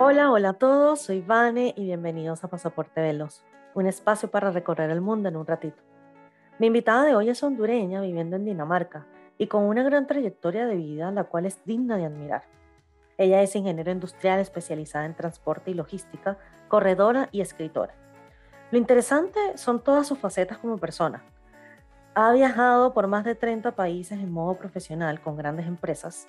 Hola, hola a todos, soy Vane y bienvenidos a Pasaporte Veloz, un espacio para recorrer el mundo en un ratito. Mi invitada de hoy es hondureña viviendo en Dinamarca y con una gran trayectoria de vida, la cual es digna de admirar. Ella es ingeniero industrial especializada en transporte y logística, corredora y escritora. Lo interesante son todas sus facetas como persona. Ha viajado por más de 30 países en modo profesional con grandes empresas.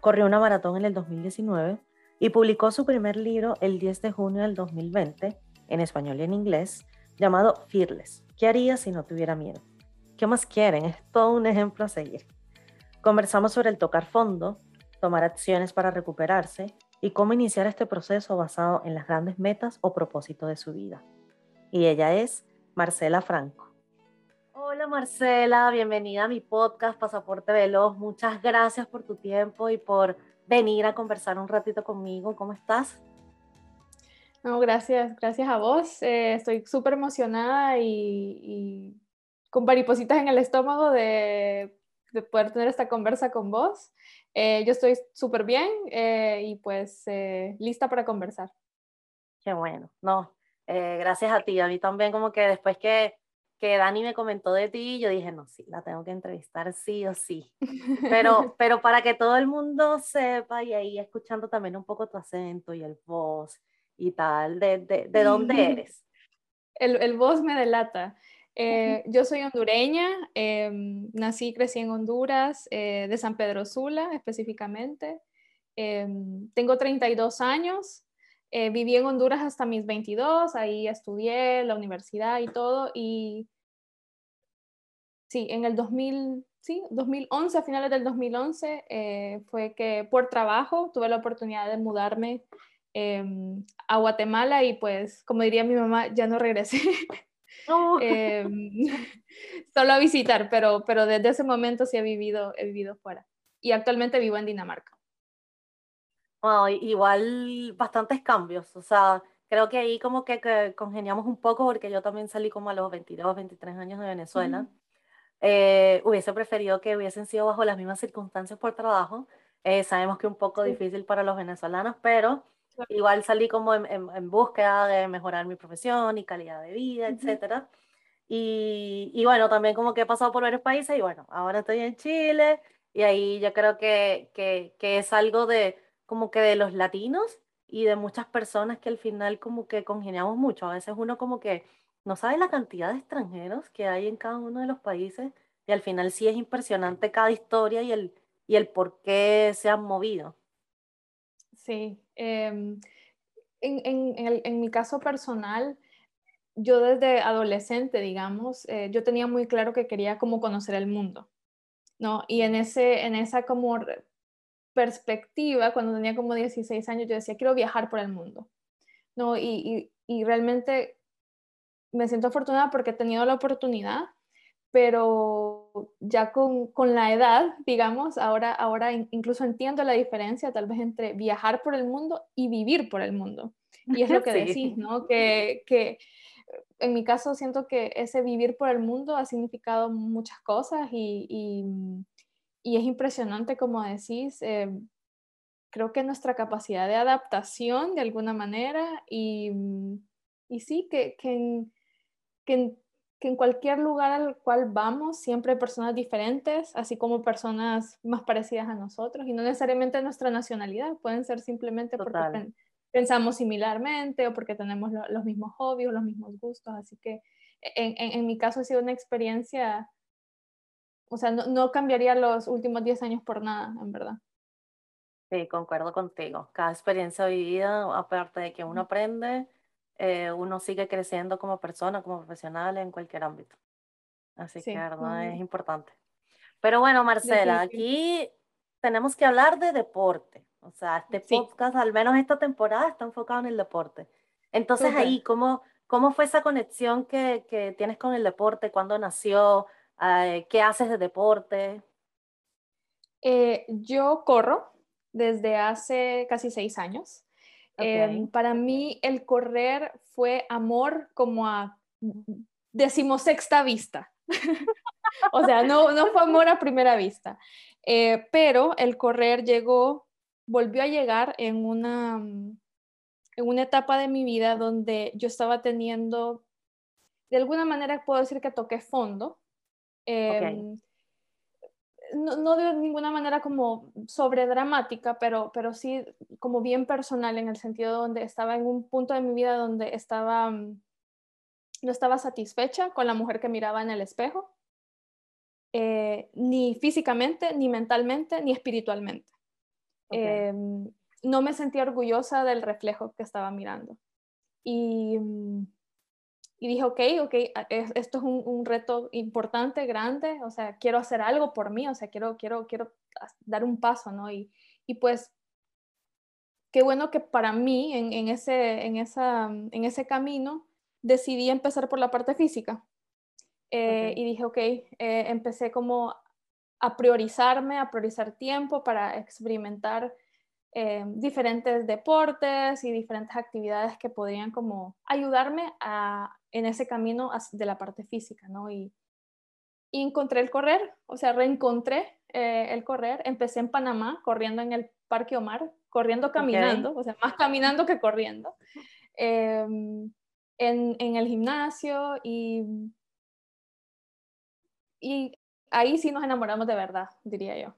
Corrió una maratón en el 2019 y publicó su primer libro el 10 de junio del 2020, en español y en inglés, llamado Fearless. ¿Qué haría si no tuviera miedo? ¿Qué más quieren? Es todo un ejemplo a seguir. Conversamos sobre el tocar fondo, tomar acciones para recuperarse y cómo iniciar este proceso basado en las grandes metas o propósitos de su vida. Y ella es Marcela Franco. Hola Marcela, bienvenida a mi podcast Pasaporte Veloz. Muchas gracias por tu tiempo y por venir a conversar un ratito conmigo. ¿Cómo estás? No, gracias, gracias a vos. Eh, estoy súper emocionada y, con maripositas en el estómago de, poder tener esta conversa con vos. Eh, yo estoy súper bien eh, y pues lista para conversar. Qué bueno, no, gracias a ti. A mí también como que después que que Dani me comentó de ti, yo dije, no, sí, la tengo que entrevistar sí o sí. Pero, pero para que todo el mundo sepa y ahí escuchando también un poco tu acento y el voz y tal, ¿de, de, de dónde eres? El, el voz me delata. Eh, yo soy hondureña, em, nací y crecí en Honduras, eh, de San Pedro Sula específicamente. Em, tengo 32 años, eh, viví en Honduras hasta mis 22, ahí estudié la universidad y todo, y sí, en el 2000, sí, 2011, a finales del 2011, eh, fue que por trabajo tuve la oportunidad de mudarme em, a Guatemala y pues, como diría mi mamá, ya no regresé. Em, solo a visitar, pero, pero desde ese momento sí he vivido, he vivido fuera. Y actualmente vivo en Dinamarca igual bastantes cambios, o sea, creo que ahí como que, congeniamos un poco porque yo también salí como a los 22, 23 años de Venezuela. Eh, hubiese preferido que hubiesen sido bajo las mismas circunstancias por trabajo. Eh, sabemos que es un poco difícil para los venezolanos, pero igual salí como en, en, búsqueda de mejorar mi profesión y calidad de vida, etcétera. Y, y, bueno, también como que he pasado por varios países y bueno, ahora estoy en Chile y ahí yo creo que, que, que es algo de como que de los latinos y de muchas personas que al final como que congeniamos mucho. A veces uno como que no sabe la cantidad de extranjeros que hay en cada uno de los países y al final sí es impresionante cada historia y el, y el por qué se han movido. Sí, em, en, mi caso personal, yo desde adolescente, digamos, eh, yo tenía muy claro que quería como conocer el mundo, ¿no? Y en, ese, en esa como perspectiva, cuando tenía como 16 años, yo decía, quiero viajar por el mundo. ¿no? Y, y, realmente me siento afortunada porque he tenido la oportunidad, pero ya con, con, la edad, digamos, ahora, ahora incluso entiendo la diferencia tal vez entre viajar por el mundo y vivir por el mundo. Y es lo que decís, ¿no? Que, que en mi caso siento que ese vivir por el mundo ha significado muchas cosas y, y y es impresionante, como decís, eh, creo que nuestra capacidad de adaptación de alguna manera y, mm, y sí, que, que, en, que, en, cualquier lugar al cual vamos siempre hay personas diferentes, así como personas más parecidas a nosotros y no necesariamente nuestra nacionalidad, pueden ser simplemente porque pensamos similarmente o porque tenemos los mismos hobbies los mismos gustos, así que en, en mi caso ha sido una experiencia o sea, no, cambiaría los últimos 10 años por nada, en verdad. Sí, concuerdo contigo. Cada experiencia vivida, aparte de que uno aprende, eh, uno sigue creciendo como persona, como profesional en cualquier ámbito. Así que, verdad, es importante. Pero bueno, Marcela, aquí tenemos que hablar de deporte. O sea, este podcast, al menos esta temporada, está enfocado en el deporte. Entonces, ahí, ¿cómo, ¿cómo fue esa conexión que, que tienes con el deporte? ¿Cuándo nació? ¿Qué haces de deporte? Eh, yo corro desde hace casi seis años. Em, para mí el correr fue amor como a decimosexta vista. o sea, no, no fue amor a primera vista. Eh, pero el correr llegó, volvió a llegar en una, en una etapa de mi vida donde yo estaba teniendo, de alguna manera puedo decir que toqué fondo. Em, no, de ninguna manera como sobredramática, pero, pero sí como bien personal en el sentido donde estaba en un punto de mi vida donde estaba, mm, no estaba satisfecha con la mujer que miraba en el espejo, eh, ni físicamente, ni mentalmente, ni espiritualmente. Em, no me sentía orgullosa del reflejo que estaba mirando. Y, mm, y dije, ok, ok, esto es un, reto importante, grande, o sea, quiero hacer algo por mí, o sea, quiero, quiero, quiero dar un paso, ¿no? Y, y pues, qué bueno que para mí, en, en, ese, en, esa, en ese camino, decidí empezar por la parte física. Eh, y dije, ok, eh, empecé como a priorizarme, a priorizar tiempo para experimentar eh, diferentes deportes y diferentes actividades que podrían como ayudarme a, en ese camino de la parte física, ¿no? Y, encontré el correr, o sea, reencontré eh, el correr. Empecé en Panamá corriendo en el Parque Omar, corriendo caminando, o sea, más caminando que corriendo, em, en, en, el gimnasio y, y ahí sí nos enamoramos de verdad, diría yo.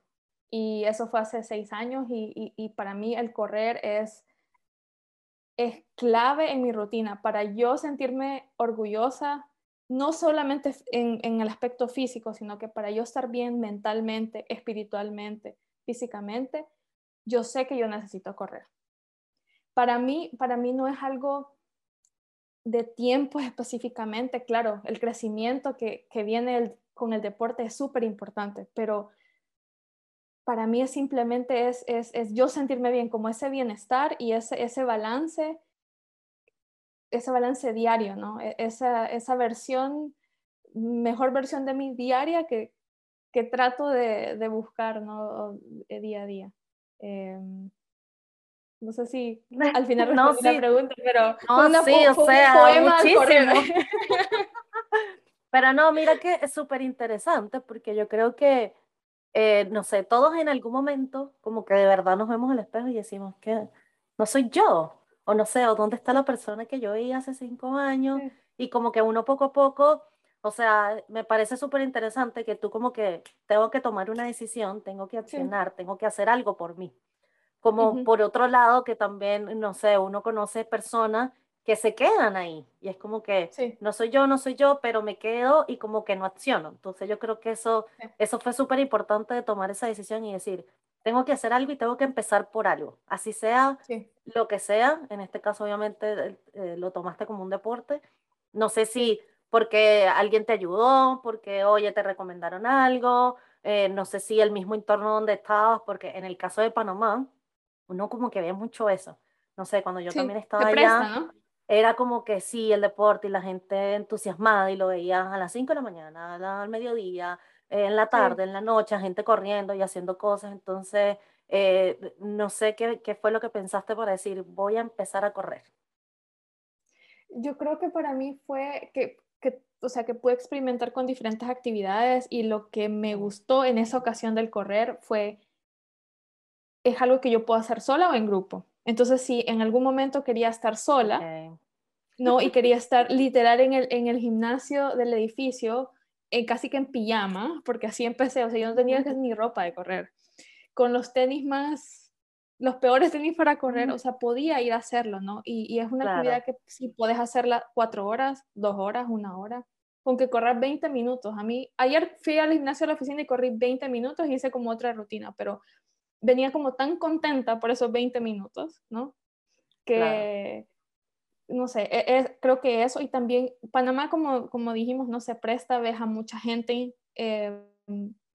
Y eso fue hace seis años y, para mí el correr es, es clave en mi rutina para yo sentirme orgullosa, no solamente en, el aspecto físico, sino que para yo estar bien mentalmente, espiritualmente, físicamente, yo sé que yo necesito correr. Para mí, para mí no es algo de tiempo específicamente, claro, el crecimiento que, que viene con el deporte es súper importante, pero para mí es simplemente es, es, es, yo sentirme bien, como ese bienestar y ese, ese balance, ese balance diario, ¿no? E, esa, esa versión, mejor versión de mi diaria que, que trato de, de, buscar, ¿no? Día a día. Em, no sé si al final no, sí. la pregunta, pero no, sí, o sea, muchísimo. pero no, mira que es súper interesante porque yo creo que eh, no sé, todos en algún momento como que de verdad nos vemos al espejo y decimos que no soy yo, o no sé, o dónde está la persona que yo vi hace cinco años, y como que uno poco a poco, o sea, me parece súper interesante que tú como que tengo que tomar una decisión, tengo que accionar, tengo que hacer algo por mí. Como por otro lado, que también, no sé, uno conoce personas que se quedan ahí. Y es como que no soy yo, no soy yo, pero me quedo y como que no acciono. Entonces yo creo que eso, eso fue súper importante de tomar esa decisión y decir, tengo que hacer algo y tengo que empezar por algo. Así sea lo que sea, en este caso obviamente eh, lo tomaste como un deporte. No sé si porque alguien te ayudó, porque oye, te recomendaron algo, eh, no sé si el mismo entorno donde estabas, porque en el caso de Panamá, uno como que ve mucho eso. No sé, cuando yo también estaba allá, era como que sí, el deporte y la gente entusiasmada y lo veías a las 5 de la mañana, al mediodía, en la tarde, en la noche, gente corriendo y haciendo cosas. Entonces, eh, no sé qué, qué fue lo que pensaste para decir, voy a empezar a correr. Yo creo que para mí fue que, que, o sea, que pude experimentar con diferentes actividades y lo que me gustó en esa ocasión del correr fue, es algo que yo puedo hacer sola o en grupo. Entonces, si en algún momento quería estar sola, ¿no? Y quería estar literal en el, en el gimnasio del edificio, en, casi que en pijama, porque así empecé, o sea, yo no tenía ni ropa de correr, con los tenis más, los peores tenis para correr, o sea, podía ir a hacerlo, ¿no? Y, es una actividad que si puedes hacerla cuatro horas, dos horas, una hora, con que correr 20 minutos. A mí, ayer fui al gimnasio de la oficina y corrí 20 minutos y hice como otra rutina, pero venía como tan contenta por esos 20 minutos, ¿no? Que, no sé, e, e, creo que eso, y también Panamá, como, como dijimos, no se presta, ves a mucha gente eh,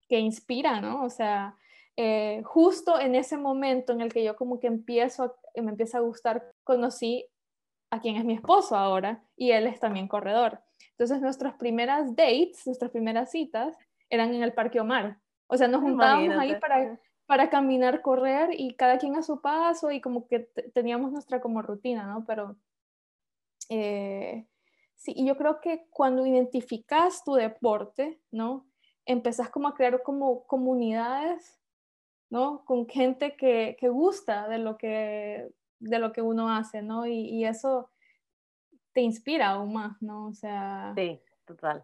que inspira, ¿no? O sea, eh, justo en ese momento en el que yo como que empiezo, me empieza a gustar, conocí a quien es mi esposo ahora, y él es también corredor. Entonces nuestras primeras dates, nuestras primeras citas, eran en el Parque Omar. O sea, nos juntábamos ahí para, para caminar, correr y cada quien a su paso y como que teníamos nuestra como rutina, ¿no? Pero eh, sí, y yo creo que cuando identificas tu deporte, ¿no? Empezás como a crear como comunidades, ¿no? Con gente que, que gusta de lo que, de lo que uno hace, ¿no? Y, y eso te inspira aún más, ¿no? O sea... Sí, total.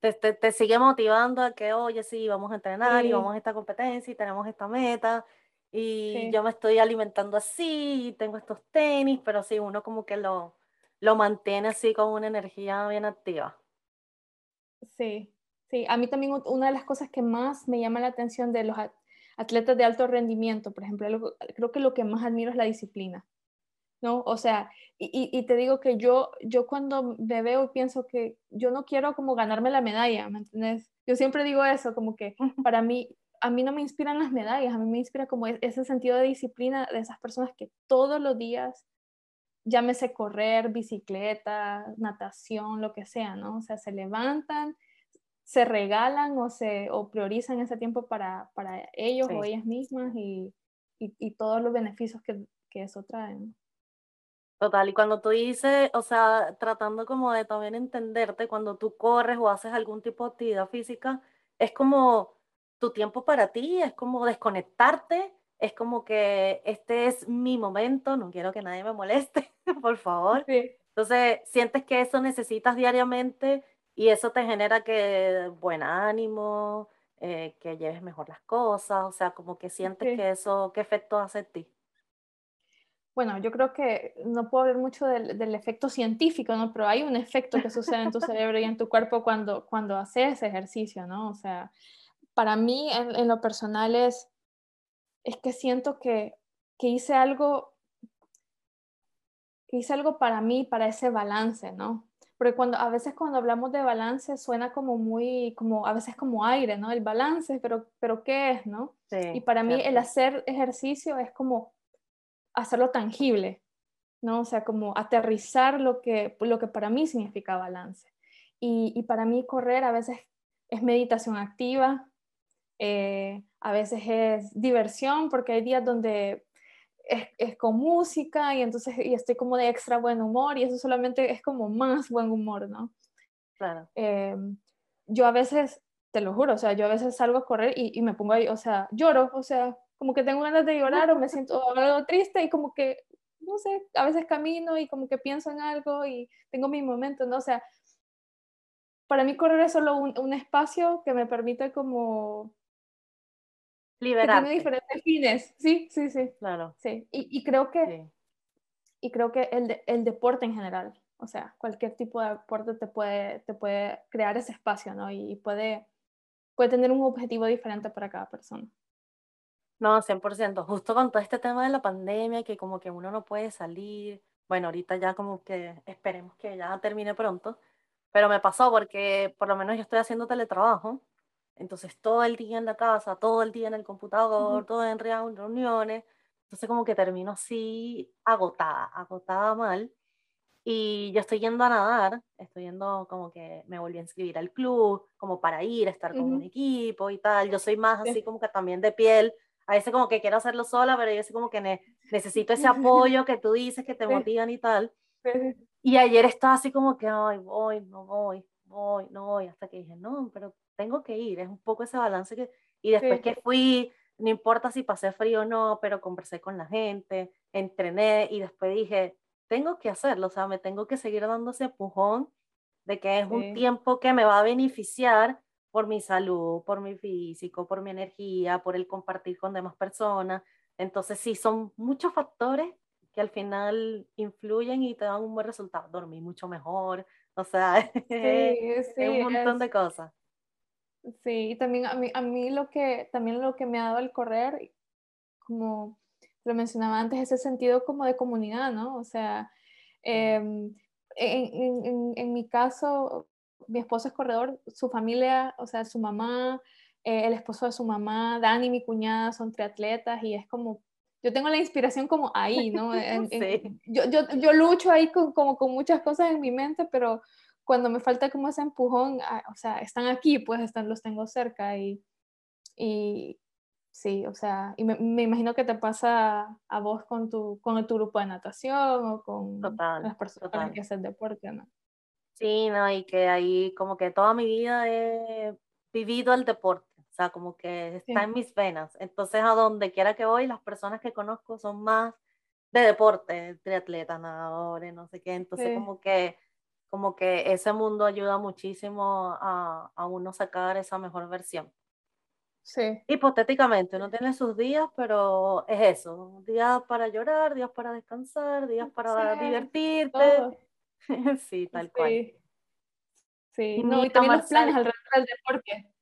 Te, te, te sigue motivando a que, oye, sí, vamos a entrenar y vamos a esta competencia y tenemos esta meta y yo me estoy alimentando así y tengo estos tenis, pero sí, uno como que lo, lo mantiene así con una energía bien activa. Sí, sí. A mí también una de las cosas que más me llama la atención de los atletas de alto rendimiento, por ejemplo, creo que lo que más admiro es la disciplina. ¿no? O sea, y, y, te digo que yo, yo cuando me veo pienso que yo no quiero como ganarme la medalla, ¿me entiendes? Yo siempre digo eso, como que para mí, a mí no me inspiran las medallas, a mí me inspira como e, ese sentido de disciplina de esas personas que todos los días, llámese correr, bicicleta, natación, lo que sea, ¿no? O sea, se levantan, se regalan o, se, o priorizan ese tiempo para, para ellos o ellas mismas y, y, y, todos los beneficios que, que eso trae. Total, y cuando tú dices, o sea, tratando como de también entenderte, cuando tú corres o haces algún tipo de actividad física, es como tu tiempo para ti, es como desconectarte, es como que este es mi momento, no quiero que nadie me moleste, por favor. Entonces, sientes que eso necesitas diariamente y eso te genera que buen ánimo, eh, que lleves mejor las cosas, o sea, como que sientes que eso, ¿qué efecto hace en ti? bueno, yo creo que no puedo hablar mucho del, efecto científico, ¿no? Pero hay un efecto que sucede en tu cerebro y en tu cuerpo cuando, cuando haces ejercicio, ¿no? O sea, para mí en, lo personal es, es que siento que, que, hice algo, que hice algo para mí, para ese balance, ¿no? Porque cuando, a veces cuando hablamos de balance suena como muy, como a veces como aire, ¿no? El balance, pero, pero ¿qué es, no? y para mí el hacer ejercicio es como hacerlo tangible, ¿no? O sea, como aterrizar lo que, lo que para mí significa balance. Y, para mí correr a veces es meditación activa, eh, a veces es diversión, porque hay días donde es, con música y entonces y estoy como de extra buen humor y eso solamente es como más buen humor, ¿no? Claro. Eh, yo a veces, te lo juro, o sea, yo a veces salgo a correr y, y me pongo ahí, o sea, lloro, o sea, como que tengo ganas de llorar o me siento algo triste y como que, no sé, a veces camino y como que pienso en algo y tengo mi momento, ¿no? O sea, para mí correr es solo un, espacio que me permite como... Liberar. Tiene diferentes fines, sí, sí, sí. Claro. Sí, y, creo que... Y creo que el, el deporte en general, o sea, cualquier tipo de deporte te puede, te puede crear ese espacio, ¿no? Y puede, puede tener un objetivo diferente para cada persona. No, 100%. Justo con todo este tema de la pandemia, que como que uno no puede salir. Bueno, ahorita ya como que esperemos que ya termine pronto. Pero me pasó porque por lo menos yo estoy haciendo teletrabajo. Entonces todo el día en la casa, todo el día en el computador, todo en reuniones. Entonces como que termino así agotada, agotada mal. Y yo estoy yendo a nadar, estoy yendo como que me volví a inscribir al club, como para ir, estar con un equipo y tal. Yo soy más así como que también de piel, a veces como que quiero hacerlo sola, pero yo sé como que necesito ese apoyo que tú dices, que te motivan y tal. Y ayer estaba así como que, ay, voy, no voy, voy, no voy, hasta que dije, no, pero tengo que ir, es un poco ese balance que... Y después que fui, no importa si pasé frío o no, pero conversé con la gente, entrené y después dije, tengo que hacerlo, o sea, me tengo que seguir dando ese empujón de que es un tiempo que me va a beneficiar por mi salud, por mi físico, por mi energía, por el compartir con demás personas. Entonces, sí, son muchos factores que al final influyen y te dan un buen resultado. Dormir mucho mejor, o sea, sí, es un montón de cosas. Sí, y también a mí, a mí lo, que, también lo que me ha dado el correr, como lo mencionaba antes, ese sentido como de comunidad, ¿no? O sea, em, en, en, en, mi caso, mi esposo es corredor, su familia, o sea, su mamá, eh, el esposo de su mamá, Dani, mi cuñada, son triatletas y es como, yo tengo la inspiración como ahí, ¿no? yo, yo, yo, lucho ahí con, como con muchas cosas en mi mente, pero cuando me falta como ese empujón, ah, o sea, están aquí, pues están, los tengo cerca y, y sí, o sea, y me, me, imagino que te pasa a vos con tu, con tu grupo de natación o con las personas que hacen deporte, ¿no? Sí, no, y que ahí como que toda mi vida he vivido el deporte, o sea, como que está en mis venas. Entonces, a donde quiera que voy, las personas que conozco son más de deporte, triatleta, nadadores, no sé qué. Entonces, como que como que ese mundo ayuda muchísimo a, a uno sacar esa mejor versión. Sí. Hipotéticamente, uno tiene sus días, pero es eso, días para llorar, días para descansar, días para divertirte. sí, tal cual. Sí, no, y también los planes alrededor del deporte.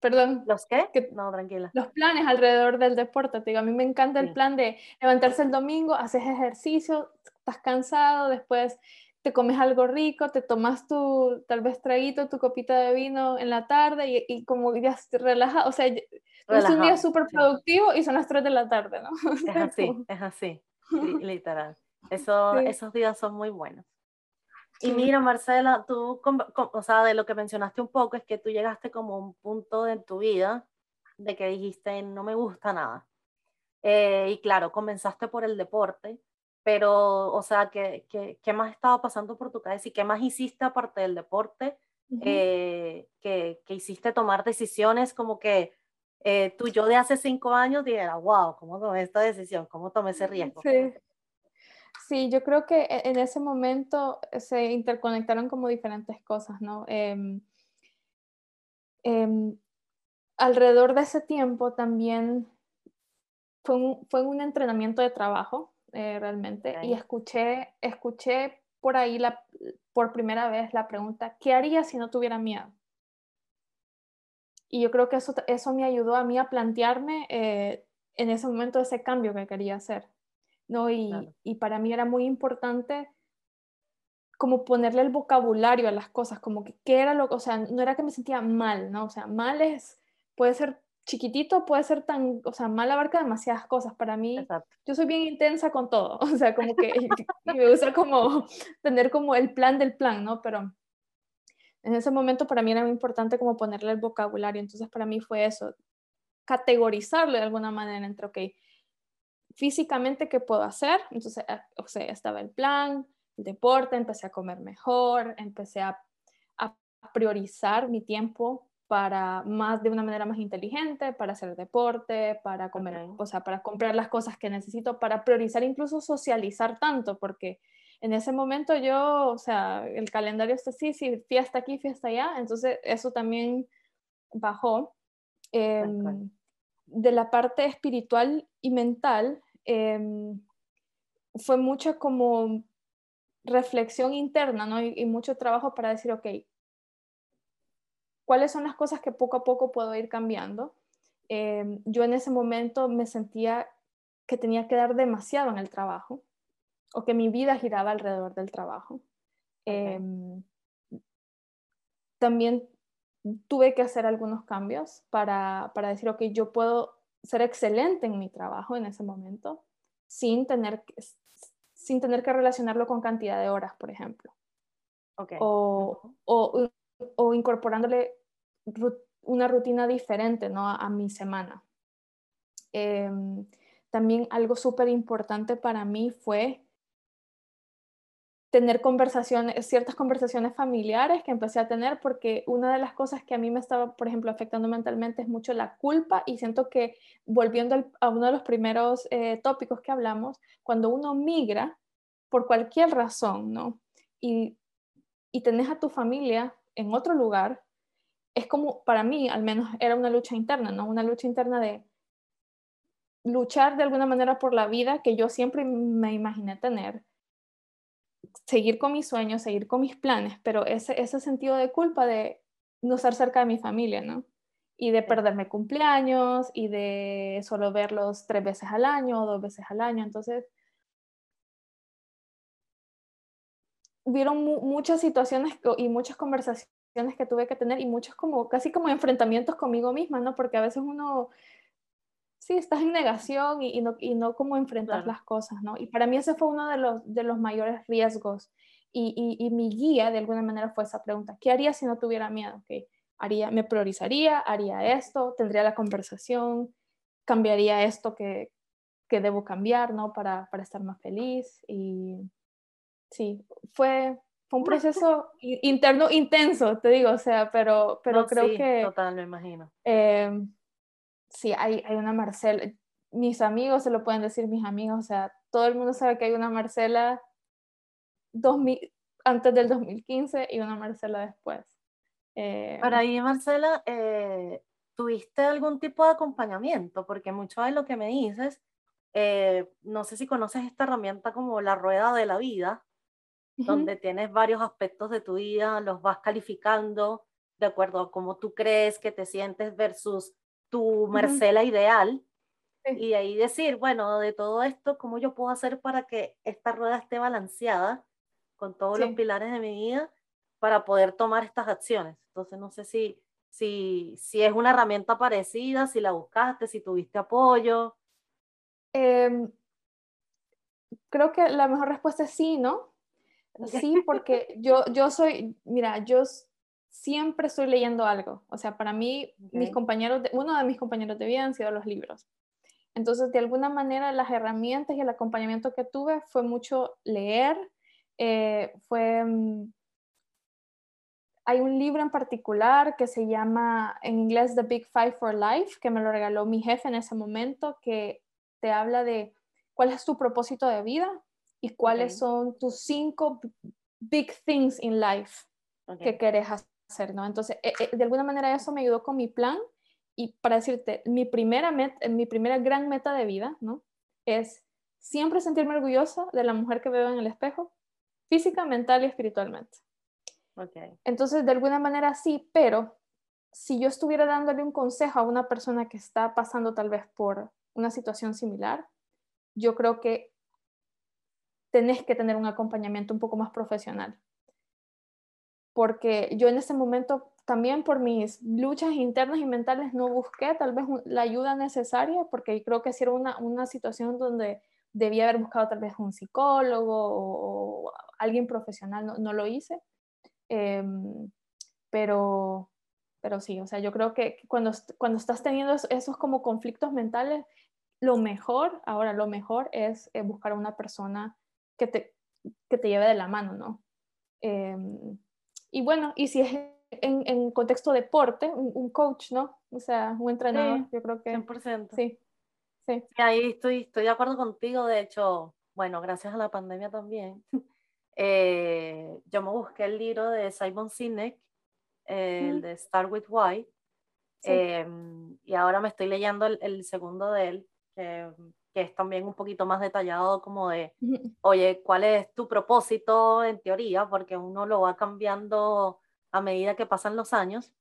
Perdón. ¿Los qué? no, tranquila. Los planes alrededor del deporte. Te digo, a mí me encanta el plan de levantarse el domingo, haces ejercicio, estás cansado, después te comes algo rico, te tomas tu tal vez traguito, tu copita de vino en la tarde y, y como ya te relajas, o sea, es un día súper productivo y son las 3 de la tarde, ¿no? Es así, es así, literal. Eso, Esos días son muy buenos. Y mira, Marcela, tú, o sea, de lo que mencionaste un poco, es que tú llegaste como a un punto en tu vida de que dijiste, no me gusta nada. Eh, y claro, comenzaste por el deporte, pero, o sea, ¿qué, qué, qué más estaba pasando por tu cabeza y qué más hiciste aparte del deporte? Eh, que, que, hiciste tomar decisiones como que eh, tú yo de hace cinco años dijera, wow, ¿cómo tomé esta decisión? ¿Cómo tomé ese riesgo? Sí. Sí, yo creo que e, en ese momento se interconectaron como diferentes cosas, ¿no? Em, alrededor de ese tiempo también fue un, fue un entrenamiento de trabajo eh, realmente, y escuché, escuché por ahí la, por primera vez la pregunta, ¿qué haría si no tuviera miedo? Y yo creo que eso, eso me ayudó a mí a plantearme eh, en ese momento ese cambio que quería hacer. ¿no? Y, y, para mí era muy importante como ponerle el vocabulario a las cosas, como que qué era lo, o sea, no era que me sentía mal, ¿no? O sea, mal es, puede ser chiquitito puede ser tan, o sea, mal abarca demasiadas cosas. Para mí, yo soy bien intensa con todo, o sea, como que me gusta como tener como el plan del plan, ¿no? Pero en ese momento para mí era muy importante como ponerle el vocabulario, entonces para mí fue eso, categorizarlo de alguna manera entre, ok, físicamente, ¿qué puedo hacer? Entonces, eh, o sea, estaba el plan, el deporte, empecé a comer mejor, empecé a, a priorizar mi tiempo para más de una manera más inteligente, para hacer deporte, para comer, o sea, para comprar las cosas que necesito, para priorizar incluso socializar tanto, porque en ese momento yo, o sea, el calendario está así, sí, fiesta aquí, fiesta allá, entonces eso también bajó. Em, de la parte espiritual y mental, em, fue mucha como reflexión interna, ¿no? Y, y mucho trabajo para decir, ok, cuáles son las cosas que poco a poco puedo ir cambiando. Em, yo en ese momento me sentía que tenía que dar demasiado en el trabajo o que mi vida giraba alrededor del trabajo. Em, también tuve que hacer algunos cambios para, para decir, ok, yo puedo ser excelente en mi trabajo en ese momento sin tener, sin tener que relacionarlo con cantidad de horas, por ejemplo. Okay. O, o, o incorporándole una rutina diferente ¿no? a, mi semana. Em, también algo súper importante para mí fue tener conversaciones, ciertas conversaciones familiares que empecé a tener porque una de las cosas que a mí me estaba, por ejemplo, afectando mentalmente es mucho la culpa y siento que volviendo a uno de los primeros eh, tópicos que hablamos, cuando uno migra por cualquier razón, ¿no? Y, y tenés a tu familia en otro lugar, es como, para mí al menos, era una lucha interna, ¿no? Una lucha interna de luchar de alguna manera por la vida que yo siempre me imaginé tener, seguir con mis sueños, seguir con mis planes, pero ese, ese sentido de culpa de no estar cerca de mi familia, ¿no? Y de perderme cumpleaños y de solo verlos tres veces al año o dos veces al año. Entonces, hubieron muchas situaciones y muchas conversaciones que tuve que tener y muchos como, casi como enfrentamientos conmigo misma, ¿no? Porque a veces uno, sí, estás en negación y, y no, y no como enfrentar las cosas, ¿no? Y para mí ese fue uno de los, de los mayores riesgos. Y, y, mi guía de alguna manera fue esa pregunta, ¿qué haría si no tuviera miedo? ¿Okay? Haría, me priorizaría, haría esto, tendría la conversación, cambiaría esto que, que debo cambiar, ¿no? Para, para estar más feliz. Y sí, fue, fue un proceso interno intenso, te digo, o sea, pero, pero creo que... Total, me imagino. Eh, sí, hay, hay una Marcela, mis amigos se lo pueden decir, mis amigos, o sea, todo el mundo sabe que hay una Marcela 2000, antes del 2015 y una Marcela después. Eh, Para ahí, Marcela, eh, ¿tuviste algún tipo de acompañamiento? Porque mucho de lo que me dices, eh, no sé si conoces esta herramienta como la rueda de la vida, donde tienes varios aspectos de tu vida, los vas calificando de acuerdo a cómo tú crees que te sientes versus tu Marcela ideal. Y ahí decir, bueno, de todo esto, ¿cómo yo puedo hacer para que esta rueda esté balanceada con todos los pilares de mi vida para poder tomar estas acciones? Entonces, no sé si, si, si es una herramienta parecida, si la buscaste, si tuviste apoyo. Em, creo que la mejor respuesta es sí, ¿no? Sí, porque yo, yo soy, mira, yo siempre estoy leyendo algo. O sea, para mí, mis compañeros, uno de mis compañeros de vida han sido los libros. Entonces, de alguna manera, las herramientas y el acompañamiento que tuve fue mucho leer, eh, fue... Mm, hay un libro en particular que se llama en inglés The Big Five for Life, que me lo regaló mi jefe en ese momento, que te habla de cuál es tu propósito de vida y cuáles son tus cinco big things in life que querés hacer, ¿no? Entonces, eh, eh, de alguna manera eso me ayudó con mi plan y para decirte, mi primera, meta, mi primera gran meta de vida, ¿no? Es siempre sentirme orgullosa de la mujer que veo en el espejo, física, mental y espiritualmente. Okay. Entonces, de alguna manera sí, pero si yo estuviera dándole un consejo a una persona que está pasando tal vez por una situación similar, yo creo que tenés que tener un acompañamiento un poco más profesional. Porque yo en ese momento, también por mis luchas internas y mentales, no busqué tal vez la ayuda necesaria, porque creo que si era una, una situación donde debía haber buscado tal vez un psicólogo o, alguien profesional, no, no lo hice. Em, pero, pero sí, o sea, yo creo que cuando, cuando estás teniendo esos como conflictos mentales, lo mejor, ahora lo mejor es eh, buscar a una persona que te, que te lleve de la mano, ¿no? Em, y bueno, y si es en, en contexto deporte, un, coach, ¿no? O sea, un entrenador, yo creo que... 100%. Sí, sí. Y ahí estoy, estoy de acuerdo contigo, de hecho, bueno, gracias a la pandemia también, eh, yo me busqué el libro de Simon Sinek, el de Start With Why, em, y ahora me estoy leyendo el, el segundo de él, que que es también un poquito más detallado como de, oye, ¿cuál es tu propósito en teoría? Porque uno lo va cambiando a medida que pasan los años.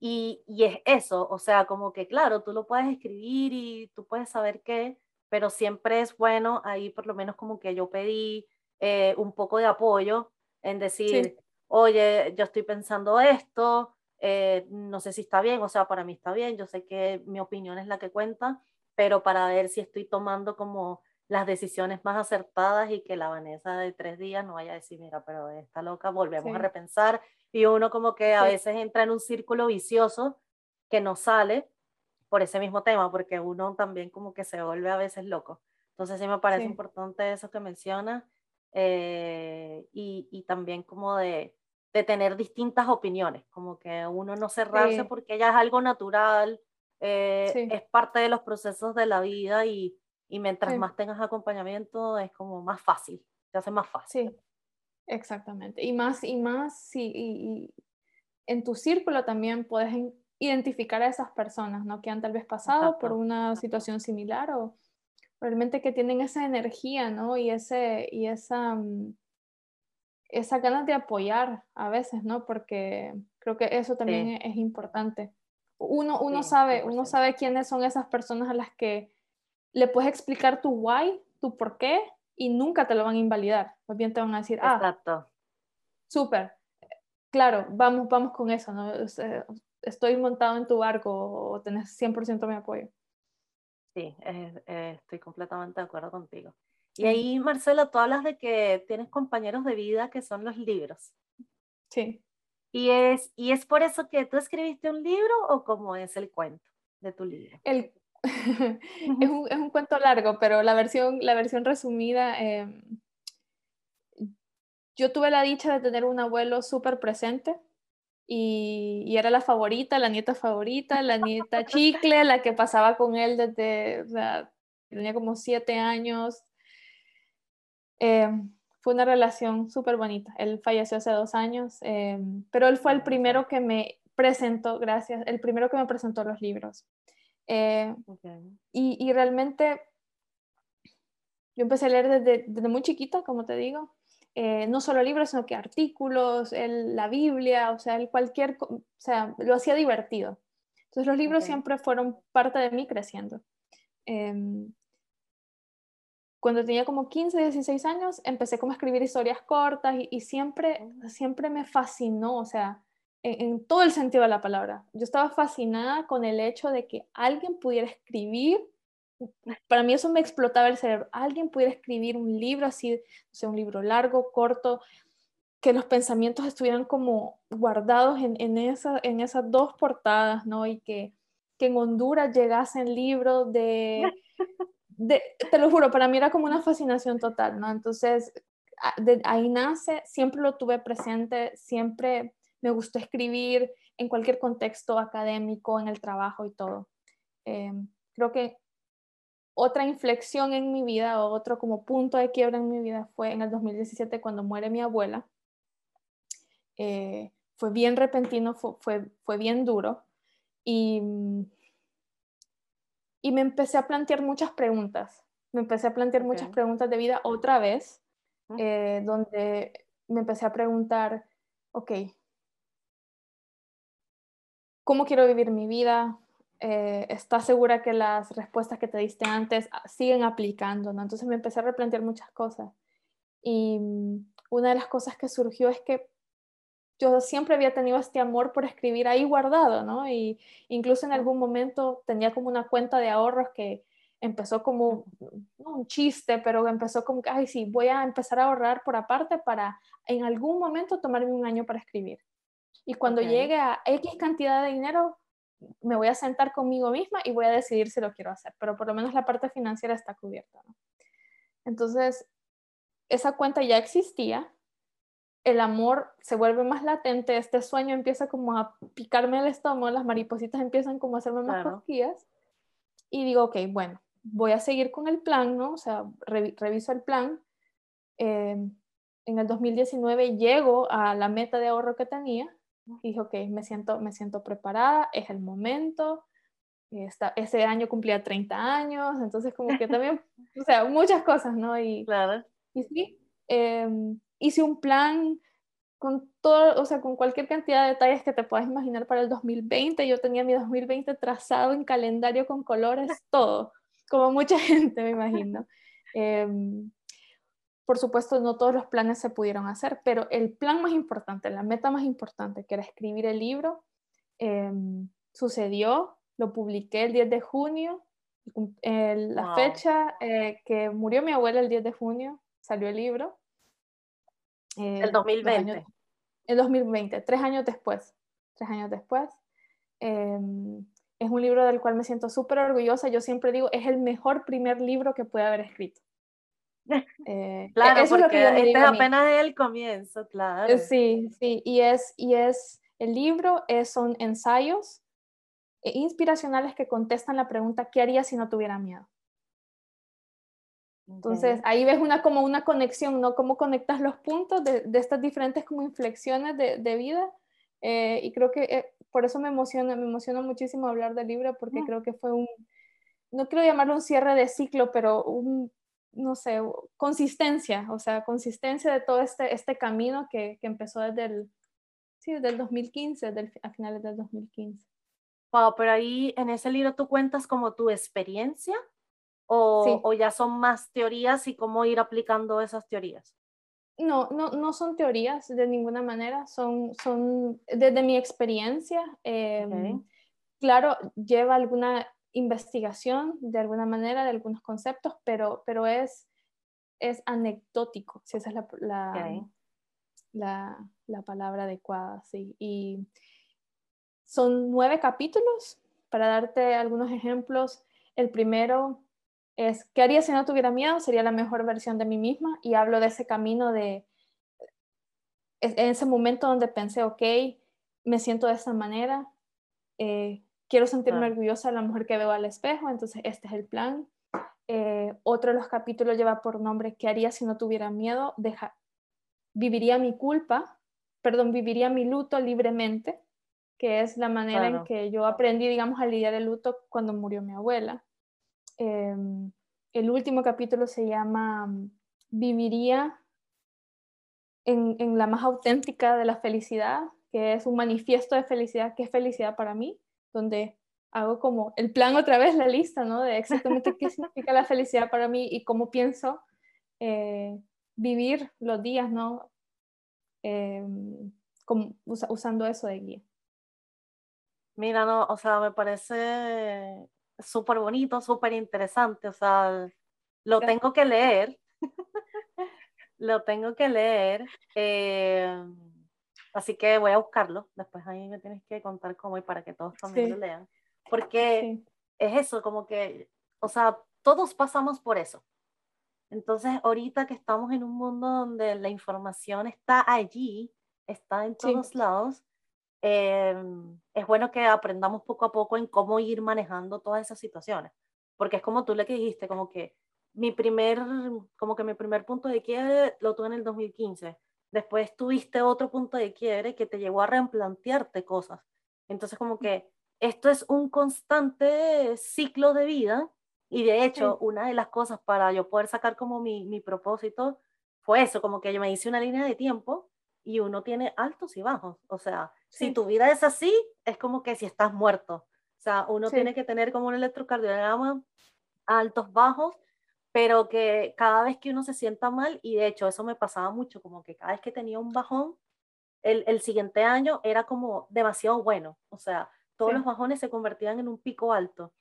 Y, y, es eso, o sea, como que claro, tú lo puedes escribir y tú puedes saber qué, pero siempre es bueno, ahí por lo menos como que yo pedí eh, un poco de apoyo en decir, oye, yo estoy pensando esto, eh, no sé si está bien, o sea, para mí está bien, yo sé que mi opinión es la que cuenta, pero para ver si estoy tomando como las decisiones más acertadas y que la Vanessa de tres días no vaya a decir, mira, pero está loca, volvemos a repensar. Y uno como que a veces entra en un círculo vicioso que no sale por ese mismo tema, porque uno también como que se vuelve a veces loco. Entonces sí me parece importante eso que menciona eh, y, y, también como de, de, tener distintas opiniones, como que uno no cerrarse porque ya es algo natural, eh, es parte de los procesos de la vida y, y mientras más tengas acompañamiento es como más fácil, se hace más fácil. Sí, exactamente. Y más, y más, sí, y, en tu círculo también puedes identificar a esas personas, ¿no? Que han tal vez pasado por una situación similar o realmente que tienen esa energía, ¿no? Y, ese, y esa, mm, esa ganas de apoyar a veces, ¿no? Porque creo que eso también es importante uno, uno sabe, uno sabe quiénes son esas personas a las que le puedes explicar tu why, tu por qué, y nunca te lo van a invalidar. Más bien te van a decir, ah, Exacto. súper, claro, vamos, vamos con eso, ¿no? Estoy montado en tu barco o tenés 100% mi apoyo. Sí, estoy completamente de acuerdo contigo. Y ahí, Marcela, tú hablas de que tienes compañeros de vida que son los libros. Sí. ¿Y es, ¿Y es por eso que tú escribiste un libro o cómo es el cuento de tu libro? El, es, un, es, un, cuento largo, pero la versión, la versión resumida, em, yo tuve la dicha de tener un abuelo súper presente y, y, era la favorita, la nieta favorita, la nieta chicle, la que pasaba con él desde, o sea, tenía como siete años. Eh, fue una relación súper bonita. Él falleció hace dos años, eh, pero él fue el primero que me presentó, gracias, el primero que me presentó los libros. Eh, y, y, realmente yo empecé a leer desde, desde muy chiquita, como te digo, eh, no solo libros, sino que artículos, el, la Biblia, o sea, el cualquier, o sea, lo hacía divertido. Entonces los libros siempre fueron parte de mí creciendo. Em, cuando tenía como 15, 16 años, empecé como a escribir historias cortas y, siempre, oh. siempre me fascinó, o sea, en, todo el sentido de la palabra. Yo estaba fascinada con el hecho de que alguien pudiera escribir, para mí eso me explotaba el cerebro, alguien pudiera escribir un libro así, o sea, un libro largo, corto, que los pensamientos estuvieran como guardados en, en, esa, en esas dos portadas, ¿no? Y que, que en Honduras llegasen libros de te lo juro, para mí era como una fascinación total, ¿no? Entonces, de ahí nace, siempre lo tuve presente, siempre me gustó escribir en cualquier contexto académico, en el trabajo y todo. Em, creo que otra inflexión en mi vida o otro como punto de quiebra en mi vida fue en el 2017 cuando muere mi abuela. Eh, fue bien repentino, fue, fue, fue bien duro y y me empecé a plantear muchas preguntas. Me empecé a plantear muchas preguntas de vida otra vez, eh, donde me empecé a preguntar, ok, ¿cómo quiero vivir mi vida? Eh, ¿Estás segura que las respuestas que te diste antes ah, siguen aplicando? ¿no? Entonces me empecé a replantear muchas cosas. Y mm, una de las cosas que surgió es que yo siempre había tenido este amor por escribir ahí guardado, ¿no? Y incluso en algún momento tenía como una cuenta de ahorros que empezó como un chiste, pero empezó como que, ay, sí, voy a empezar a ahorrar por aparte para en algún momento tomarme un año para escribir. Y cuando llegue a X cantidad de dinero, me voy a sentar conmigo misma y voy a decidir si lo quiero hacer, pero por lo menos la parte financiera está cubierta. ¿no? Entonces, esa cuenta ya existía, el amor se vuelve más latente, este sueño empieza como a picarme el estómago, las maripositas empiezan como a hacerme más cosquillas y digo, ok, bueno, voy a seguir con el plan, ¿no? O sea, reviso el plan. Eh, en el 2019 llego a la meta de ahorro que tenía y dije, ok, me siento, me siento preparada, es el momento. ese año cumplía 30 años, entonces como que también, o sea, muchas cosas, ¿no? Y, claro. y sí, eh, hice un plan con todo, o sea, con cualquier cantidad de detalles que te puedas imaginar para el 2020. Yo tenía mi 2020 trazado en calendario con colores, todo, como mucha gente me imagino. Em, por supuesto, no todos los planes se pudieron hacer, pero el plan más importante, la meta más importante, que era escribir el libro, em, sucedió, lo publiqué el 10 de junio, la fecha eh, que murió mi abuela el 10 de junio, salió el libro. El 2020. el 2020, tres años después. Tres años después. Em, es un libro del cual me siento súper orgullosa. Yo siempre digo, es el mejor primer libro que puede haber escrito. Eh, claro, porque este es apenas el comienzo, claro. Eh, sí, sí, y es, y es el libro es, son ensayos inspiracionales que contestan la pregunta, ¿qué haría si no tuviera miedo? Entonces, ahí ves una, como una conexión, ¿no? Cómo conectas los puntos de, de estas diferentes como inflexiones de, de vida. Eh, y creo que eh, por eso me emociona, me emociona muchísimo hablar del libro, porque creo que fue un, no quiero llamarlo un cierre de ciclo, pero un, no sé, consistencia, o sea, consistencia de todo este, este camino que, que empezó desde el, sí, desde el 2015, desde a finales del 2015. Wow, pero ahí en ese libro tú cuentas como tu experiencia o, ya son más teorías y cómo ir aplicando esas teorías? No, no, no son teorías de ninguna manera, son, son desde mi experiencia. Em, claro, lleva alguna investigación de alguna manera de algunos conceptos, pero, pero es, es anecdótico, si esa es la, la, la, la palabra adecuada. Sí. Y son nueve capítulos, para darte algunos ejemplos. El primero es, ¿qué haría si no tuviera miedo? Sería la mejor versión de mí misma y hablo de ese camino de, en ese momento donde pensé, ok, me siento de esta manera, eh, quiero sentirme orgullosa de la mujer que veo al espejo, entonces este es el plan. Eh, otro de los capítulos lleva por nombre ¿Qué haría si no tuviera miedo? Deja, viviría mi culpa, perdón, viviría mi luto libremente, que es la manera en que yo aprendí, digamos, a lidiar el luto cuando murió mi abuela. Em, el último capítulo se llama Viviría en, en, la más auténtica de la felicidad, que es un manifiesto de felicidad, que es felicidad para mí, donde hago como el plan otra vez, la lista, ¿no? De exactamente qué significa la felicidad para mí y cómo pienso eh, vivir los días, ¿no? Em, como, usando eso de guía. Mira, no, o sea, me parece súper bonito, súper interesante, o sea, lo tengo que leer, lo tengo que leer, em, así que voy a buscarlo, después ahí me tienes que contar cómo y para que todos también lo lean porque es eso, como que, o sea, todos pasamos por eso. Entonces, ahorita que estamos en un mundo donde la información está allí, está en todos lados, em, es bueno que aprendamos poco a poco en cómo ir manejando todas esas situaciones. Porque es como tú le que dijiste, como que mi primer, como que mi primer punto de quiebre lo tuve en el 2015. Después tuviste otro punto de quiebre que te llevó a replantearte cosas. Entonces, como que esto es un constante ciclo de vida y de hecho una de las cosas para yo poder sacar como mi, mi propósito fue eso, como que yo me hice una línea de tiempo y uno tiene altos y bajos. O sea, si tu vida es así, es como que si estás muerto. O sea, uno tiene que tener como un electrocardiograma altos, bajos, pero que cada vez que uno se sienta mal, y de hecho eso me pasaba mucho, como que cada vez que tenía un bajón, el, el siguiente año era como demasiado bueno. O sea, todos los bajones se convertían en un pico alto.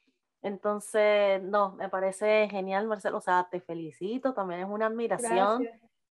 Entonces, no, me parece genial, Marcelo. O sea, te felicito, también es una admiración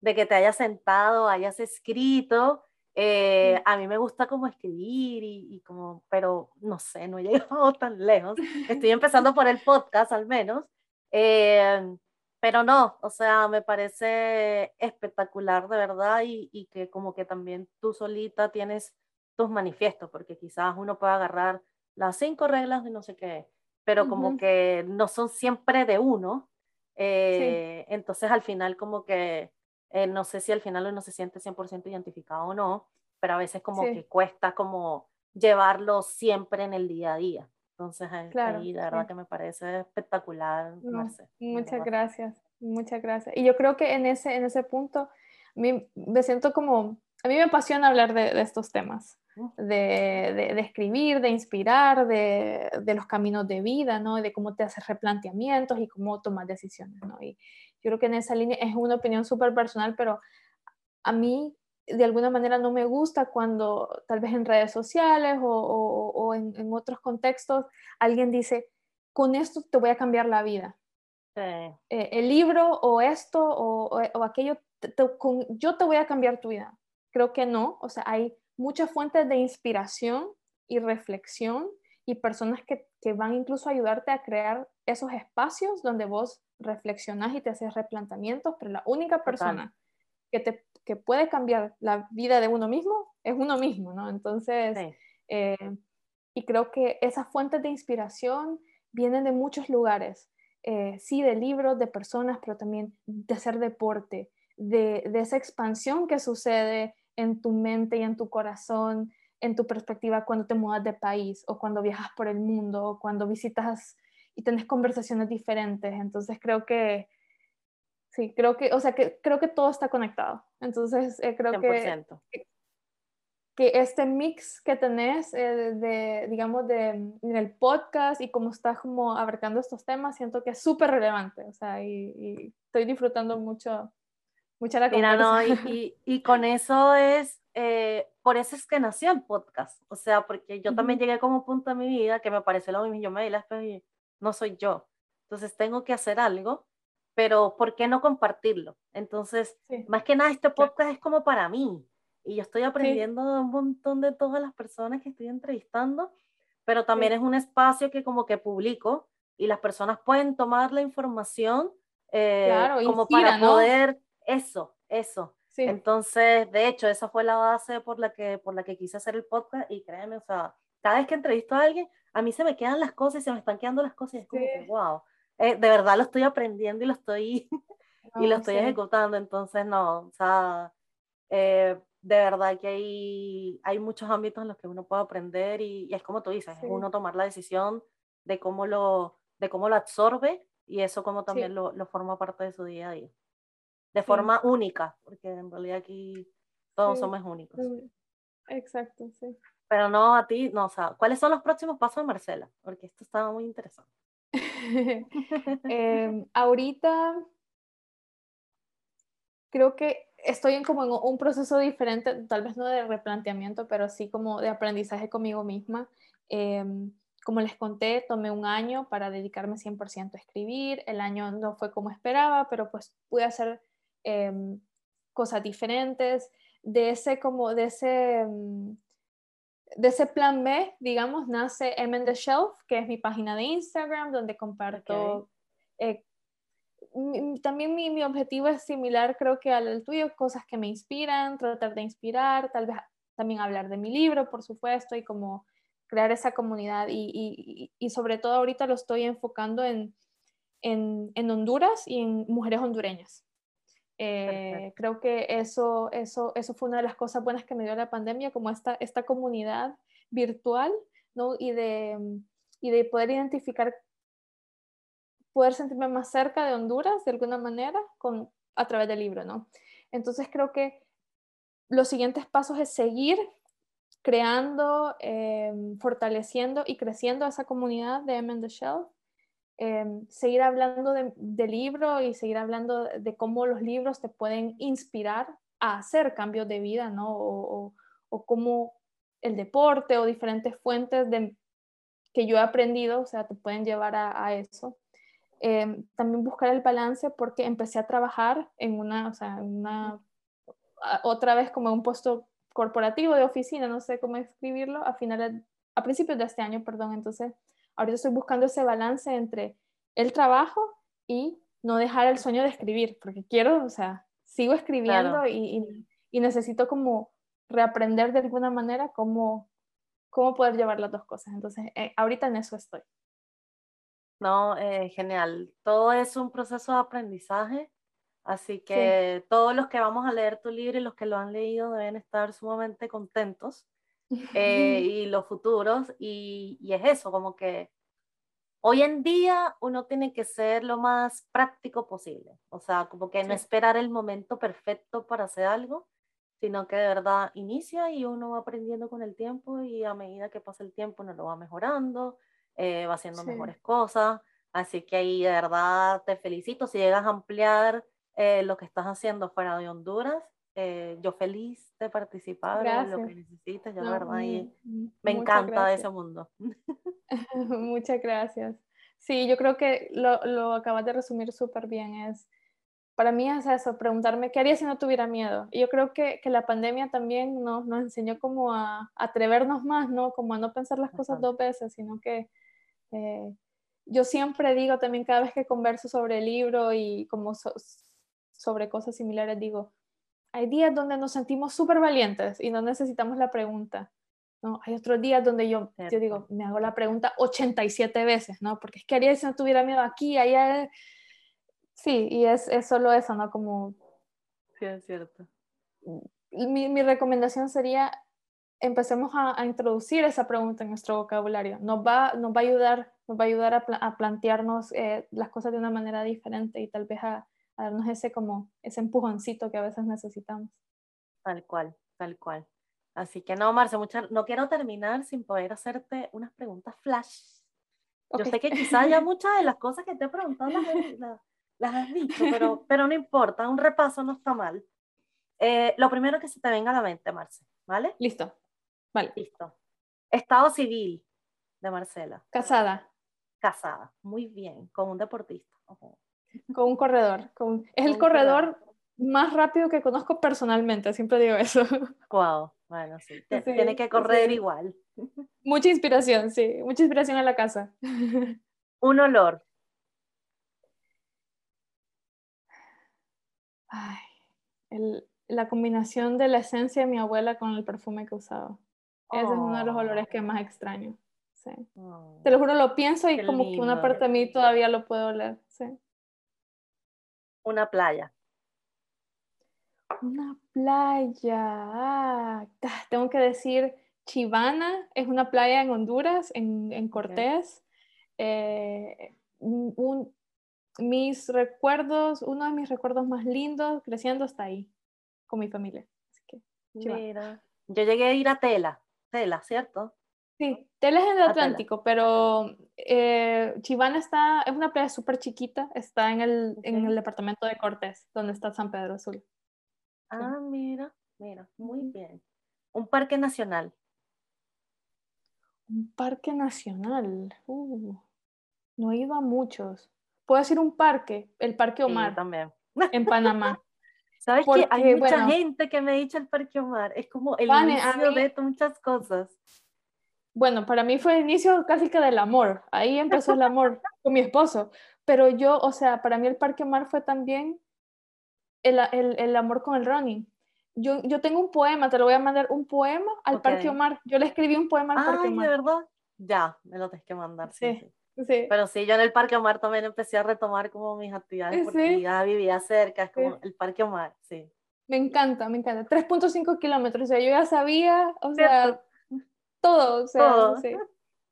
de que te hayas sentado, hayas escrito. Eh, a mí me gusta como escribir y, como, pero no sé, no he llegado tan lejos. Estoy empezando por el podcast al menos. Eh, pero no, o sea, me parece espectacular de verdad y, y que como que también tú solita tienes tus manifiestos, porque quizás uno puede agarrar las cinco reglas de no sé qué, pero como que no son siempre de uno. Eh, entonces al final como que, eh, no sé si al final uno se siente 100% identificado o no, pero a veces como que cuesta como llevarlo siempre en el día a día. Entonces claro, ahí la verdad que me parece espectacular. muchas gracias, muchas gracias. Y yo creo que en ese, en ese punto, a mí me siento como, a mí me apasiona hablar de, de estos temas de, de, escribir, de inspirar, de, de, los caminos de vida, ¿no? De cómo te haces replanteamientos y cómo tomas decisiones, ¿no? Y yo creo que en esa línea es una opinión súper personal, pero a mí de alguna manera no me gusta cuando tal vez en redes sociales o, o, en, en, otros contextos alguien dice, con esto te voy a cambiar la vida. Eh, el libro o esto o, o aquello, con, yo te voy a cambiar tu vida. Creo que no, o sea, hay muchas fuentes de inspiración y reflexión y personas que, que, van incluso a ayudarte a crear esos espacios donde vos reflexionás y te haces replanteamientos, pero la única persona que, te, que puede cambiar la vida de uno mismo es uno mismo, ¿no? Entonces, eh, y creo que esas fuentes de inspiración vienen de muchos lugares, eh, sí, de libros, de personas, pero también de hacer deporte, de, de esa expansión que sucede en tu mente y en tu corazón, en tu perspectiva cuando te mudas de país o cuando viajas por el mundo o cuando visitas y tienes conversaciones diferentes. Entonces creo que, sí, creo que, o sea, que creo que todo está conectado. Entonces eh, creo que, que este mix que tenés eh, de, digamos, de, en el podcast y cómo estás como abarcando estos temas, siento que es súper relevante. O sea, y, y estoy disfrutando mucho Mucha la Mira, no, y, y, con eso es, eh, por eso es que nació el podcast. O sea, porque yo también llegué como un punto en mi vida que me pareció lo mismo. Yo me di la y no soy yo. Entonces tengo que hacer algo, pero ¿por qué no compartirlo? Entonces, más que nada, este podcast es como para mí. Y yo estoy aprendiendo un montón de todas las personas que estoy entrevistando, pero también es un espacio que como que publico y las personas pueden tomar la información eh, claro, como para poder eso, eso. Entonces, de hecho, esa fue la base por la, que, por la que quise hacer el podcast y créeme, o sea, cada vez que entrevisto a alguien, a mí se me quedan las cosas y se me están quedando las cosas y es como que, wow. eh, de verdad lo estoy aprendiendo y lo estoy, y lo estoy ejecutando, entonces no, o sea, eh, de verdad que hay, hay muchos ámbitos en los que uno puede aprender y, es como tú dices, es uno tomar la decisión de cómo lo, de cómo lo absorbe y eso como también lo, lo, forma parte de su día a día. De forma única, porque en realidad aquí todos somos únicos. Exacto, sí. Pero no a ti, no, o sea, ¿cuáles son los próximos pasos de Marcela? Porque esto estaba muy interesante. Em, ahorita creo que estoy en como en un proceso diferente, tal vez no de replanteamiento, pero sí como de aprendizaje conmigo misma. Em, como les conté, tomé un año para dedicarme 100% a escribir. El año no fue como esperaba, pero pues pude hacer em, cosas diferentes. De ese, como, de ese, de ese plan B, digamos, nace M the Shelf, que es mi página de Instagram, donde comparto eh, también mi, mi, objetivo es similar, creo que al tuyo, cosas que me inspiran, tratar de inspirar, tal vez también hablar de mi libro, por supuesto, y como crear esa comunidad. Y, y, y sobre todo ahorita lo estoy enfocando en, en, en Honduras y en mujeres hondureñas. Eh, creo que eso, eso, eso fue una de las cosas buenas que me dio la pandemia, como esta, esta comunidad virtual, ¿no? Y de, y de poder identificar poder sentirme más cerca de Honduras de alguna manera con, a través del libro, ¿no? Entonces creo que los siguientes pasos es seguir creando, em, fortaleciendo y creciendo esa comunidad de M the Shelf, em, seguir hablando de, de, libro y seguir hablando de cómo los libros te pueden inspirar a hacer cambios de vida, ¿no? O, o, cómo el deporte o diferentes fuentes que yo he aprendido, o sea, te pueden llevar a eso. Em, también buscar el balance porque empecé a trabajar en una, o sea, una, otra vez como un puesto corporativo de oficina, no sé cómo escribirlo, a finales, a principios de este año, perdón. Entonces, ahorita estoy buscando ese balance entre el trabajo y no dejar el sueño de escribir, porque quiero, o sea, sigo escribiendo y, y, necesito como reaprender de alguna manera cómo, cómo poder llevar las dos cosas. Entonces, eh, ahorita en eso estoy. No, eh, genial. Todo es un proceso de aprendizaje, así que todos los que vamos a leer tu libro y los que lo han leído deben estar sumamente contentos. Eh, y los futuros, y, y, es eso, como que hoy en día uno tiene que ser lo más práctico posible, o sea, como que no esperar el momento perfecto para hacer algo, sino que de verdad inicia y uno va aprendiendo con el tiempo y a medida que pasa el tiempo uno lo va mejorando eh, va haciendo mejores cosas. Así que ahí de verdad te felicito. Si llegas a ampliar eh, lo que estás haciendo fuera de Honduras, eh, yo feliz de participar en lo que necesites. Yo de verdad me encanta ese mundo. Muchas gracias. Sí, yo creo que lo, lo acabas de resumir súper bien. Es, para mí es eso, preguntarme qué haría si no tuviera miedo. Y yo creo que, que la pandemia también nos, nos enseñó como a, atrevernos más, ¿no? Como a no pensar las cosas dos veces, sino que eh, yo siempre digo también cada vez que converso sobre el libro y como sobre cosas similares, digo, hay días donde nos sentimos súper valientes y no necesitamos la pregunta. ¿no? Hay otros días donde yo, yo digo, me hago la pregunta 87 veces, ¿no? Porque es que haría si no tuviera miedo aquí, allá. Sí, y es, es solo eso, ¿no? Como... Sí, es cierto. Mi, mi recomendación sería empecemos a, introducir esa pregunta en nuestro vocabulario. Nos va, nos va a ayudar, nos va a, ayudar a, plantearnos eh, las cosas de una manera diferente y tal vez a, darnos ese, como, ese empujoncito que a veces necesitamos. Tal cual, tal cual. Así que no, Marce, no quiero terminar sin poder hacerte unas preguntas flash. Yo sé que quizás ya muchas de las cosas que te he preguntado las, las, has dicho, pero, pero no importa, un repaso no está mal. Eh, lo primero que se te venga a la mente, Marce, ¿vale? Listo. Vale. Listo. Estado civil de Marcela. Casada. Casada. Muy bien. Con un deportista. Con un corredor. Con... Es el corredor, más rápido que conozco personalmente. Siempre digo eso. Wow. Bueno, sí. Tiene que correr igual. Mucha inspiración, sí. Mucha inspiración en la casa. Un olor. Ay, el, la combinación de la esencia de mi abuela con el perfume que usaba. Ese es uno de los olores que más extraño. Sí. Te lo juro, lo pienso y como que una parte de mí todavía lo puedo oler. Sí. Una playa. Una playa. Ah, tengo que decir, Chivana es una playa en Honduras, en, Cortés. Eh, mis recuerdos, uno de mis recuerdos más lindos creciendo está ahí, con mi familia. Mira, yo llegué a ir a Tela, Tela, ¿cierto? Sí, Tela es en el Atlántico, pero eh, Chivana está, es una playa súper chiquita, está en el, en el departamento de Cortés, donde está San Pedro Azul. Ah, mira, mira, muy bien. Un parque nacional. Un parque nacional. Uh, no he ido a muchos. Puedo decir un parque, el Parque Omar. también. En Panamá. ¿Sabes que Hay mucha gente que me ha dicho el Parque Omar. Es como el inicio de muchas cosas. Bueno, para mí fue el inicio casi que del amor. Ahí empezó el amor con mi esposo. Pero yo, o sea, para mí el Parque Omar fue también el, el, el amor con el running. Yo, yo, tengo un poema, te lo voy a mandar, un poema al Parque Omar. Yo le escribí un poema al Parque Omar. ¿de verdad? Ya, me lo tienes que mandar. Sí, sí, Pero sí, yo en el Parque Omar también empecé a retomar como mis actividades porque ya vivía cerca, es como el Parque Omar, sí. Me encanta, me encanta. 3.5 kilómetros, o sea, yo ya sabía, o sea, todo, o sea, todo.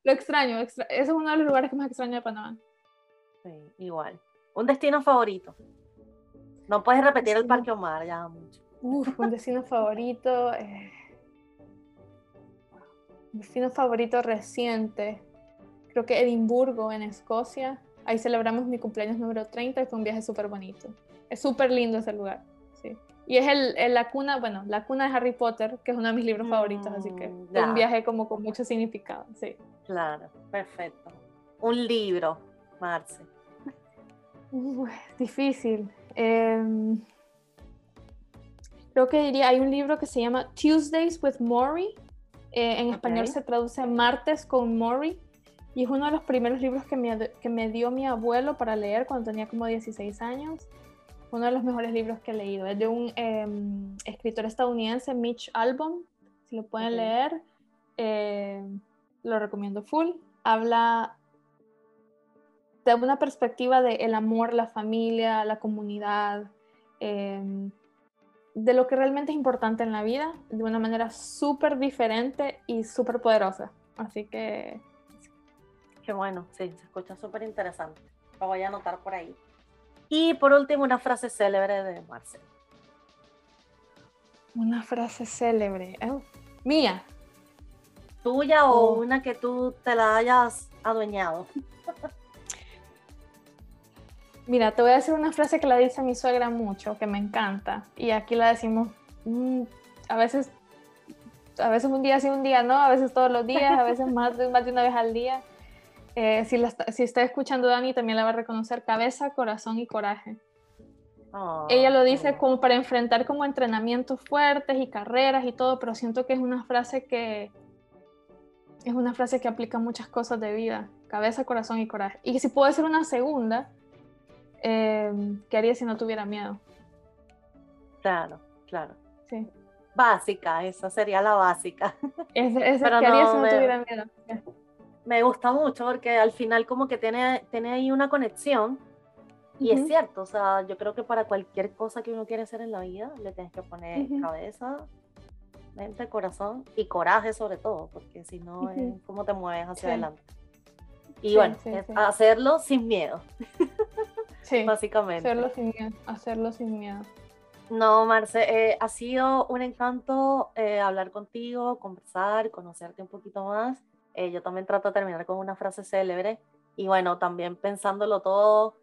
Lo extraño, ese es uno de los lugares que más extraño de Panamá. Sí, igual. ¿Un destino favorito? No puedes repetir el Parque Omar ya mucho. Uf, un destino favorito. Eh... Destino favorito reciente. Creo que Edimburgo, en Escocia. Ahí celebramos mi cumpleaños número 30 y fue un viaje súper bonito. Es súper lindo ese lugar. Y es el, la cuna, bueno, la cuna de Harry Potter, que es uno de mis libros favoritos, así que mm, un viaje como con mucho significado, sí. Claro, perfecto. Un libro, Marce. difícil. Em, creo que diría, hay un libro que se llama Tuesdays with Maury. Eh, en español se traduce Martes con Maury. Y es uno de los primeros libros que me, que me dio mi abuelo para leer cuando tenía como 16 años. Uno de los mejores libros que he leído. Es de un em, escritor estadounidense, Mitch Albom. Si lo pueden leer, eh, lo recomiendo full. Habla de una perspectiva de el amor, la familia, la comunidad, em, de lo que realmente es importante en la vida, de una manera súper diferente y súper poderosa. Así que... Qué bueno, sí, se escucha súper interesante. Lo voy a anotar por ahí. Y por último, una frase célebre de Marcel. Una frase célebre. Oh, mía. Tuya o oh. una que tú te la hayas adueñado. Mira, te voy a decir una frase que la dice mi suegra mucho, que me encanta. Y aquí la decimos mm, a veces, a veces un día sí, un día no, a veces todos los días, a veces más de, más de una vez al día. Eh, si, si está escuchando Dani, también la va a reconocer cabeza, corazón y coraje. Ah, Ella lo dice como para enfrentar como entrenamientos fuertes y carreras y todo, pero siento que es una frase que es una frase que aplica muchas cosas de vida. Cabeza, corazón y coraje. Y si puedo decir una segunda, Em, ¿qué haría si no tuviera miedo? Claro, claro. Sí. Básica, esa sería la básica. ¿Qué haría si no tuviera miedo? Me gusta mucho porque al final como que tiene, tiene ahí una conexión y es cierto, o sea, yo creo que para cualquier cosa que uno quiere hacer en la vida le tienes que poner cabeza, mente, corazón y coraje sobre todo, porque si no, es cómo te mueves hacia adelante. Y bueno, hacerlo sin miedo. Sí, básicamente. Hacerlo sin miedo. Hacerlo sin miedo. No, Marce, eh, ha sido un encanto eh, hablar contigo, conversar, conocerte un poquito más. Eh, yo también trato de terminar con una frase célebre. Y bueno, también pensándolo todo,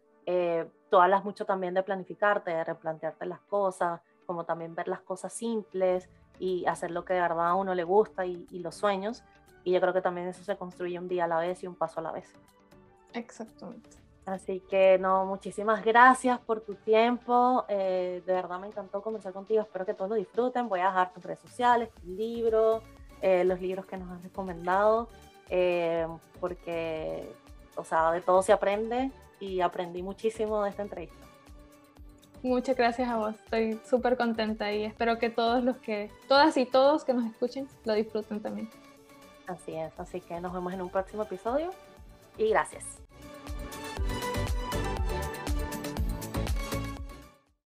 tú hablas mucho también de planificarte, de replantearte las cosas, como también ver las cosas simples y hacer lo que de verdad a uno le gusta y, y los sueños. Y yo creo que también eso se construye un día a la vez y un paso a la vez. Exactamente. Así que no, muchísimas gracias por tu tiempo. Eh, de verdad me encantó conversar contigo. Espero que todos lo disfruten. Voy a dejar tus redes sociales, tu libro, eh, los libros que nos has recomendado, eh, porque, o sea, de todo se aprende y aprendí muchísimo de esta entrevista. Muchas gracias a vos. Estoy súper contenta y espero que todos los que, todas y todos que nos escuchen, lo disfruten también. Así es, así que nos vemos en un próximo episodio y gracias.